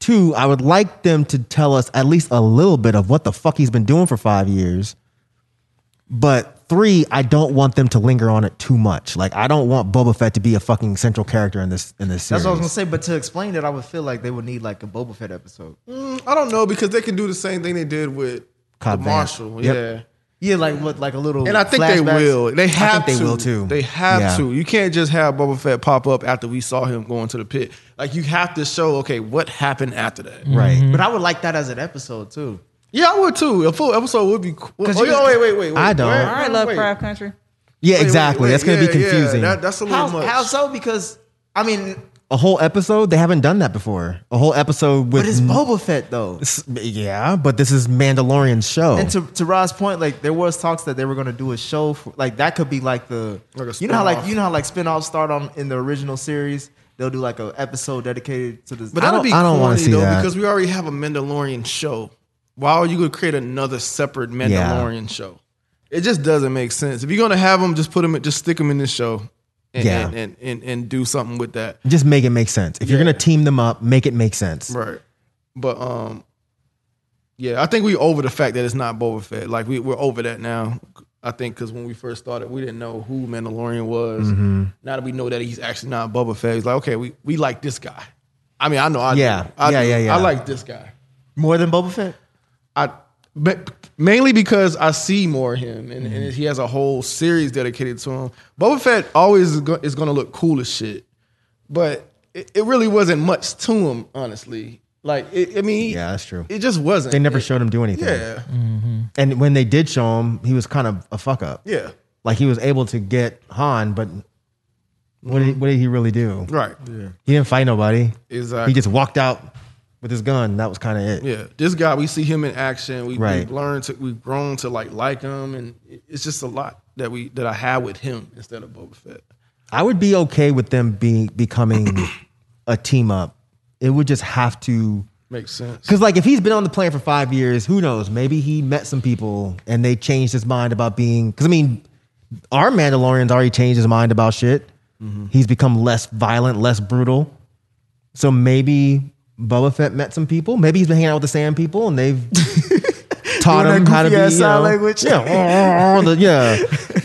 Two, I would like them to tell us at least a little bit of what the fuck he's been doing for five years. But three, I don't want them to linger on it too much. Like I don't want Boba Fett to be a fucking central character in this in this series. That's what I was gonna say. But to explain it, I would feel like they would need like a Boba Fett episode. Mm, I don't know because they can do the same thing they did with Cobb the Marshal. Yep. Yeah. Yeah, like what, like a little. And I think they will. They have they to. will, too. They have Yeah. to. You can't just have Boba Fett pop up after we saw him going to the pit. Like you have to show, okay, what happened after that. right. But I would like that as an episode too. Yeah, I would too. A full episode would be cool. 'Cause Oh, you- yeah, wait, wait, wait, wait. I don't. Where- All right, wait, wait. Lovecraft Country. Yeah, Wait, wait, exactly. wait. That's going to be Yeah, yeah. confusing. That- that's a little How, much. how so? Because I mean, a whole episode? They haven't done that before. A whole episode with but it's Boba Fett though. S- Yeah, but this is Mandalorian's show. And to to Rod's point, like there was talks that they were gonna do a show for like that could be like the Like a you know how like spin-off. you know how like spin-offs start on in the original series. They'll do like a episode dedicated to this. But I that'd don't- be I don't wanna corny see though that. because we already have a Mandalorian show. Why are you going to create another separate Mandalorian show? It just doesn't make sense. If you're going to have them, just put them, just stick them in this show, and, Yeah. and, and, and and do something with that. Just make it make sense. If you're going to team them up, make it make sense. Right. But um, yeah, I think we over the fact that it's not Boba Fett. Like we we're over that now. I think because when we first started, we didn't know who Mandalorian was. Mm-hmm. Now that we know that he's actually not Boba Fett, he's like okay, we we like this guy. I mean, I know I Yeah. do. I Yeah, do. yeah, yeah. I like this guy. more than Boba Fett. I but mainly because I see more of him, and, Mm-hmm. and he has a whole series dedicated to him. Boba Fett always is, going to look cool as shit, but it, it really wasn't much to him, honestly. Like, it, I mean, Yeah, that's true. It just wasn't. They never It- showed him do anything. Yeah, And when they did show him, he was kind of a fuck up. yeah. Like he was able to get Han, but What did, he, what did he really do? Right. He didn't fight nobody. Exactly. He just walked out with his gun. That was kind of it. Yeah, this guy we see him in action. We, Right. We've learned to we've grown to like like him, and it's just a lot that we that I have with him instead of Boba Fett. I would be okay with them being becoming a team up. It would just have to make sense. because like if he's been on the plane for five years, who knows? Maybe he met some people and they changed his mind about being. Because I mean, our Mandalorian's already changed his mind about shit. Mm-hmm. He's become less violent, less brutal. So maybe Boba Fett met some people. Maybe he's been hanging out with the Sand people and they've taught him how to be. You sign know, language. Yeah, oh, oh, oh, the- yeah.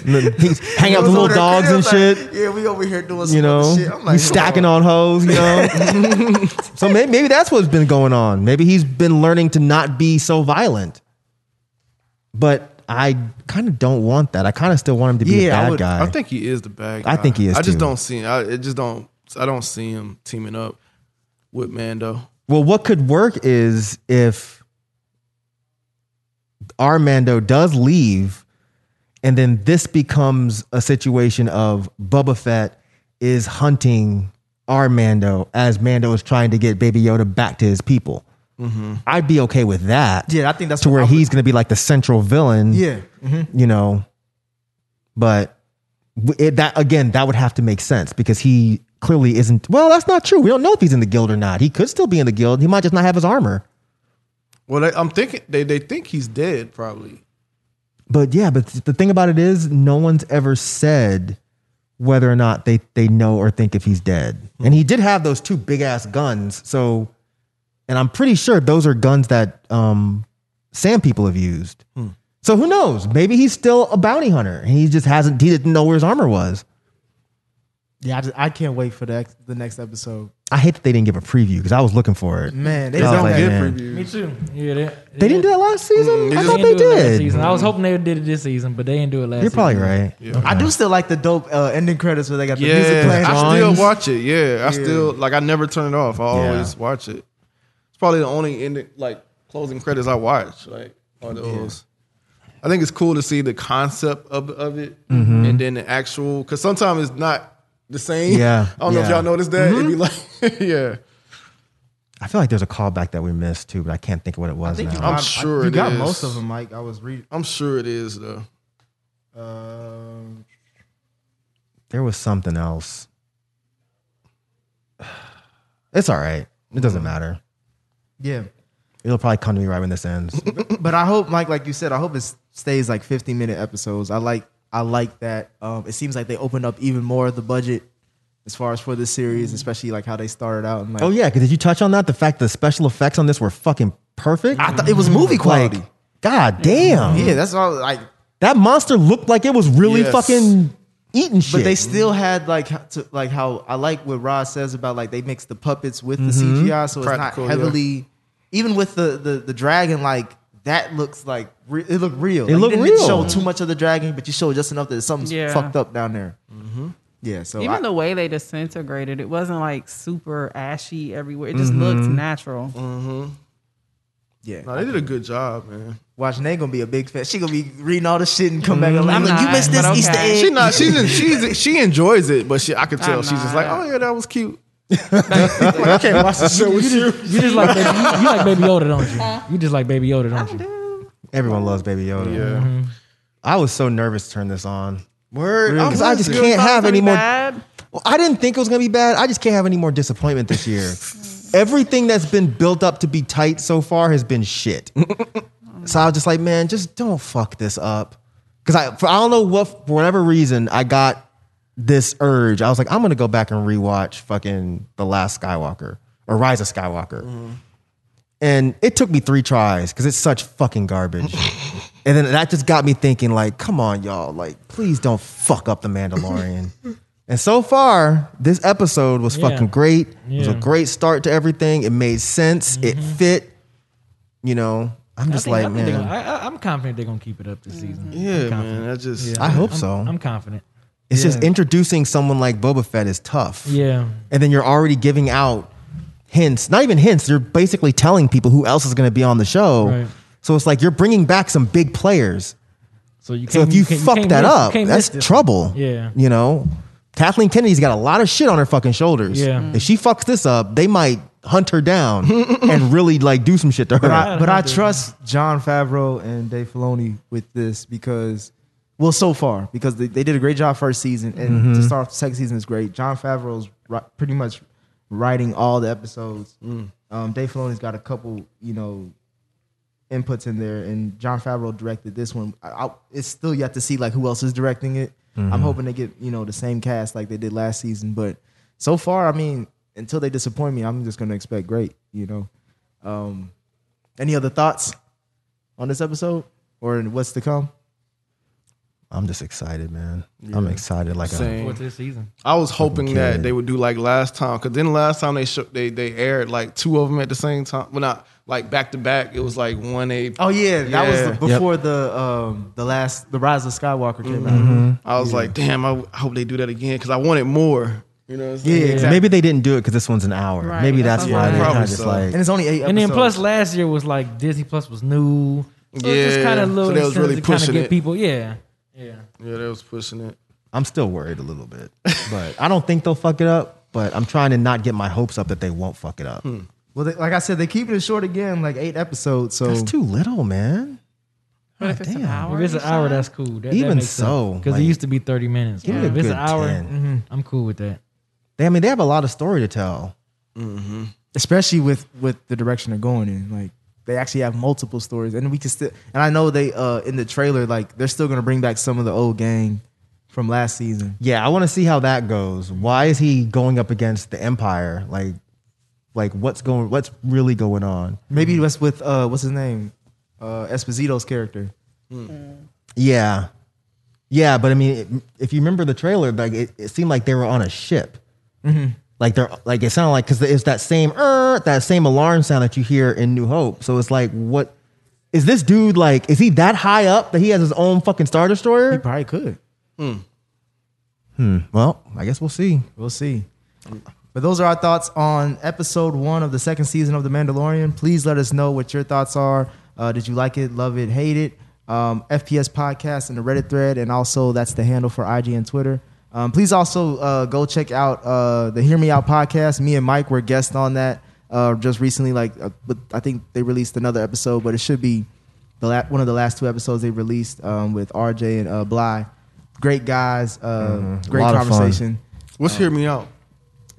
He's hanging out with the little dogs and shit Yeah, we over here doing some you know, shit. I'm like, he's stacking on hoes, you know. so maybe, maybe that's what's been going on. Maybe he's been learning to not be so violent. But I kind of don't want that. I kind of still want him to be Yeah, I a bad would- guy. I think he is the bad guy. I think he is, I just too. don't see. I it just don't. I don't see him teaming up with Mando. well, what could work is if our Mando does leave, and then this becomes a situation of Boba Fett is hunting our Mando as Mando is trying to get Baby Yoda back to his people. Mm-hmm. I'd be okay with that. Yeah, I think that's to where he's going to be like the central villain. Yeah. Mm-hmm. you know. But it, that again, that would have to make sense because he clearly isn't. Well, that's not true. We don't know if he's in the guild or not. He could still be in the guild. He might just not have his armor. Well, they, I'm thinking they they think he's dead probably. But yeah, but the thing about it is, no one's ever said whether or not they they know or think if he's dead. And he did have those two big ass guns. So, and I'm pretty sure those are guns that um, Sand people have used. So who knows? Maybe he's still a bounty hunter. and He just hasn't. He didn't know where his armor was. Yeah, I, just, I can't wait for the ex- the next episode. I hate that they didn't give a preview because I was looking for it. Man, they I was don't like, get man. previews. Me too. Yeah, they, They didn't do that last season. I just thought they didn't do it last did. Season. I was hoping they did it this season, but they didn't do it last. You're probably season. right. I do still like the dope uh, ending credits where they got the music Yeah, playing. I still drawings. watch it. Yeah, I still like. I never turn it off. I Yeah. always watch it. It's probably the only ending, like closing credits I watch. Like are those. I think it's cool to see the concept of of it, Mm-hmm. and then the actual. Because sometimes it's not the same. Yeah, I don't know if y'all noticed that. It'd be like, yeah. I feel like there's a callback that we missed too, but I can't think of what it was I think you now. I'm got, sure I, you it got is. most of them, Mike. I was reading. I'm sure it is though. Um, There was something else. It's all right. It Mm-hmm. doesn't matter. yeah, It'll probably come to me right when this ends. but I hope, Mike, like you said, I hope it stays like 15 minute episodes. I like, I like that. Um, it seems like they opened up even more of the budget as far as for this series, especially like how they started out. And like, oh yeah, because did you touch on that? The fact the special effects on this were fucking perfect. I thought it was movie quality. Like, God damn. yeah, that's all. Like, That monster looked like it was really Yes. fucking eating shit. but they still had like to, like how I like what Rod says about like they mix the puppets with the Mm-hmm. CGI, so it's Practical, not yeah. heavily. Even with the the the dragon, like that looks like re- it looked real. It Like, looked you didn't real. show too much of the dragon, but you showed just enough that something's Yeah. fucked up down there. Yeah, so Even I- the way they disintegrated, it wasn't like super ashy everywhere. It just Mm-hmm. looked natural. yeah. No, they did a good job, man. Watch Nate gonna be a big fan. She gonna be reading all the shit and come back. Mm-hmm. I'm I'm like, you missed this but Easter okay. egg. She not. She's in, she's she enjoys it, but she I could tell I'm she's just like, oh yeah, that was cute. I can't watch the show with you. You just like baby, you, you like Baby Yoda, don't you? You just like Baby Yoda, don't you? Everyone loves Baby Yoda. Yeah. Mm-hmm. I was so nervous to turn this on. Word. Because I just can't have any more. bad? Well, I didn't think it was gonna be bad. I just can't have any more disappointment this year. Everything that's been built up to be tight so far has been shit. so I was just like, man, just don't fuck this up. Because I, for, I don't know what, for whatever reason, I got this urge. I was like, I'm gonna go back and rewatch fucking The Last Skywalker or Rise of Skywalker. And it took me three tries because it's such fucking garbage. and then that just got me thinking, like, come on, y'all, like, please don't fuck up the Mandalorian. and so far, this episode was Yeah. fucking great. It was a great start to everything. It made sense. It mm-hmm. fit. You know, I'm I just think- like, think they man, gonna- I, I, I'm confident they're gonna keep it up this season. Yeah, man. That just I hope I'm- so. I'm confident. It's just introducing someone like Boba Fett is tough. Yeah. and then you're already giving out hints not even hints you're basically telling people who else is going to be on the show Right. so it's like you're bringing back some big players So you so if you, can't- fuck can't that miss- up that's trouble. Yeah. you know Kathleen Kennedy's got a lot of shit on her fucking shoulders. Yeah. If she fucks this up, they might hunt her down and really like do some shit to her. But I, but I trust Jon Favreau and Dave Filoni with this because, well, so far because they, they did a great job first season, and to start off the second season is great. Jon Favreau's ri- pretty much writing all the episodes. Um, Dave Filoni's got a couple, you know, inputs in there, and Jon Favreau directed this one. I, I, it's still yet to see like who else is directing it. I'm hoping they get you know the same cast like they did last season, but so far, I mean, until they disappoint me, I'm just gonna expect great. You know. Um, any other thoughts on this episode or in what's to come? I'm just excited, man. I'm excited like Same. Fourth this season. I was hoping that they would do like last time, because then last time they show, they they aired like two of them at the same time. Well, not like back to back. It was like one a. Oh yeah, that Yeah. was the, before the um the last the Rise of Skywalker came out. Mm-hmm. I was like, damn, I I hope they do that again because I wanted more. You know, what I'm saying? Yeah, exactly. Maybe they didn't do it because this one's an hour. Right, Maybe that's that's what why they saying. kind of just so. like. And it's only eight And then episodes. plus last year was like Disney Plus was new. So it just Yeah, kind of so little they was really to kind of pushing get it. people. Yeah. Yeah. yeah, they was pushing it. I'm still worried a little bit, but I don't think they'll fuck it up. But I'm trying to not get my hopes up that they won't fuck it up. well, they, like I said, they keeping it short again, like eight episodes. So That's too little, man. But if it's an damn. hour, If it's an each hour, time, that's cool. That, that Even makes so, because like, it used to be thirty minutes. give me If a it's good an hour, 10. mhm, I'm cool with that. They, I mean, they have a lot of story to tell. especially with with the direction they're going in, like they actually have multiple stories, and we can still. And I know they uh in the trailer, like they're still gonna bring back some of the old gang from last season. Yeah, I want to see how that goes. Why is he going up against the Empire? Like, like what's going? What's really going on? Maybe that's with uh what's his name, uh Esposito's character. Yeah, yeah, but I mean, it- if you remember the trailer, like it, it seemed like they were on a ship. Like they're like it sounded like because it's that same er, that same alarm sound that you hear in New Hope. So it's like, what is this dude like? Is he that high up that he has his own fucking star destroyer? He probably could. Hmm. Hmm. Well, I guess we'll see. We'll see. But those are our thoughts on episode one of the second season of The Mandalorian. Please let us know what your thoughts are. Uh, did you like it, love it, hate it? Um, FPS podcast and the Reddit thread, and also that's the handle for IG and Twitter. Um, please also uh, go check out uh, the Hear Me Out podcast. Me and Mike were guests on that uh, just recently. Like, uh, but I think they released another episode, but it should be the la- one of the last two episodes they released um, with RJ and uh, Bly. Great guys, uh, great lot of fun. conversation. What's hear me out?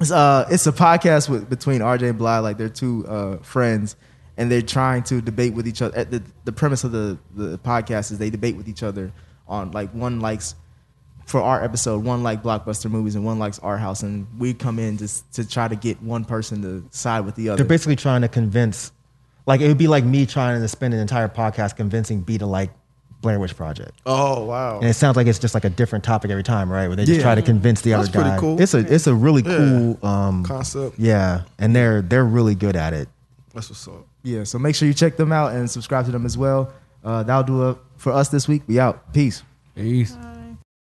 It's uh it's a podcast with between RJ and Bly, like they're two uh friends and they're trying to debate with each other. The the premise of the the podcast is they debate with each other on like one likes for our episode, one like blockbuster movies and one likes art house and we come in just to try to get one person to side with the other. They're basically trying to convince, like it would be like me trying to spend an entire podcast convincing B to like Blair Witch Project. Oh wow. And it sounds like it's just like a different topic every time, right? Where they just Yeah. try to convince the That's other guy. cool. It's a it's a really Yeah. cool um, Concept. Yeah, and they're they're really good at it. That's what's up. yeah, so make sure you check them out and subscribe to them as well. Uh, that'll do it for us this week. We out. Peace. Peace.